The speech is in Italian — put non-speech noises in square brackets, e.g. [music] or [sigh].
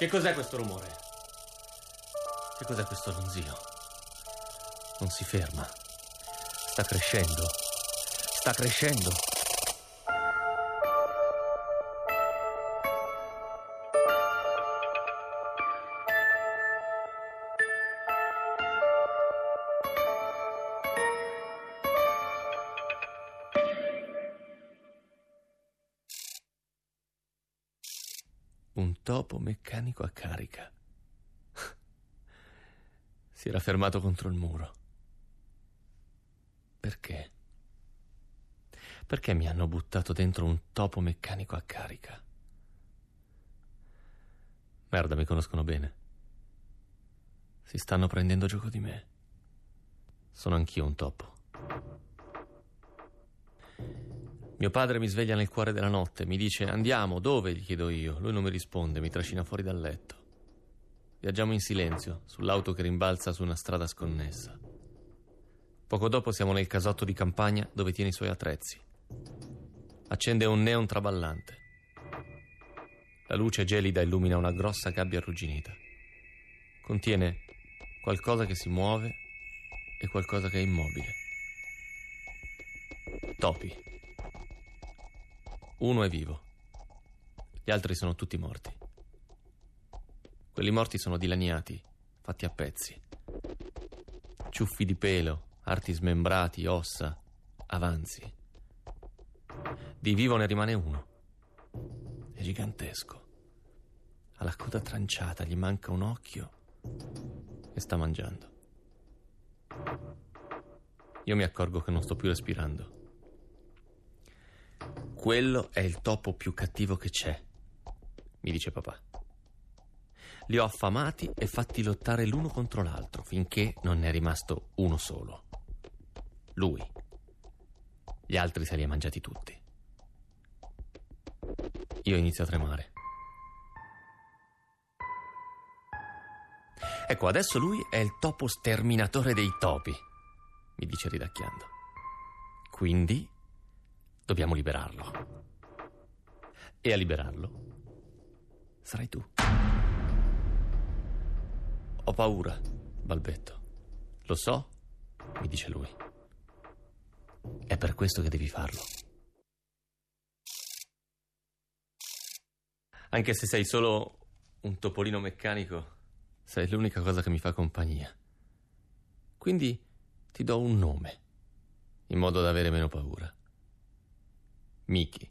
Che cos'è questo rumore? Che cos'è questo ronzio? Non si ferma. Sta crescendo. Sta crescendo. Un topo meccanico a carica. [laughs] Si era fermato contro il muro. Perché? Perché mi hanno buttato dentro un topo meccanico a carica? Merda, mi conoscono bene. Si stanno prendendo gioco di me. Sono anch'io un topo. Mio padre mi sveglia nel cuore della notte, mi dice andiamo, dove? gli chiedo io. Lui non mi risponde, mi trascina fuori dal letto. Viaggiamo in silenzio, sull'auto che rimbalza su una strada sconnessa. Poco dopo siamo nel casotto di campagna dove tiene i suoi attrezzi. Accende un neon traballante. La luce gelida illumina una grossa gabbia arrugginita. Contiene qualcosa che si muove e qualcosa che è immobile. Topi. Uno è vivo. Gli altri sono tutti morti. Quelli morti sono dilaniati, fatti a pezzi. Ciuffi di pelo, arti smembrati, ossa, avanzi. Di vivo ne rimane uno. È gigantesco. Ha la coda tranciata, gli manca un occhio e sta mangiando. Io mi accorgo che non sto più respirando. Quello è il topo più cattivo che c'è, mi dice papà. Li ho affamati e fatti lottare l'uno contro l'altro finché non ne è rimasto uno solo. Lui. Gli altri se li ha mangiati tutti. Io inizio a tremare. Ecco, adesso lui è il topo sterminatore dei topi, mi dice ridacchiando. Quindi Dobbiamo liberarlo. E a liberarlo sarai tu. Ho paura, balbetto. Lo so, mi dice lui. È per questo che devi farlo. Anche se sei solo un topolino meccanico, sei l'unica cosa che mi fa compagnia. Quindi ti do un nome, in modo da avere meno paura. Микки.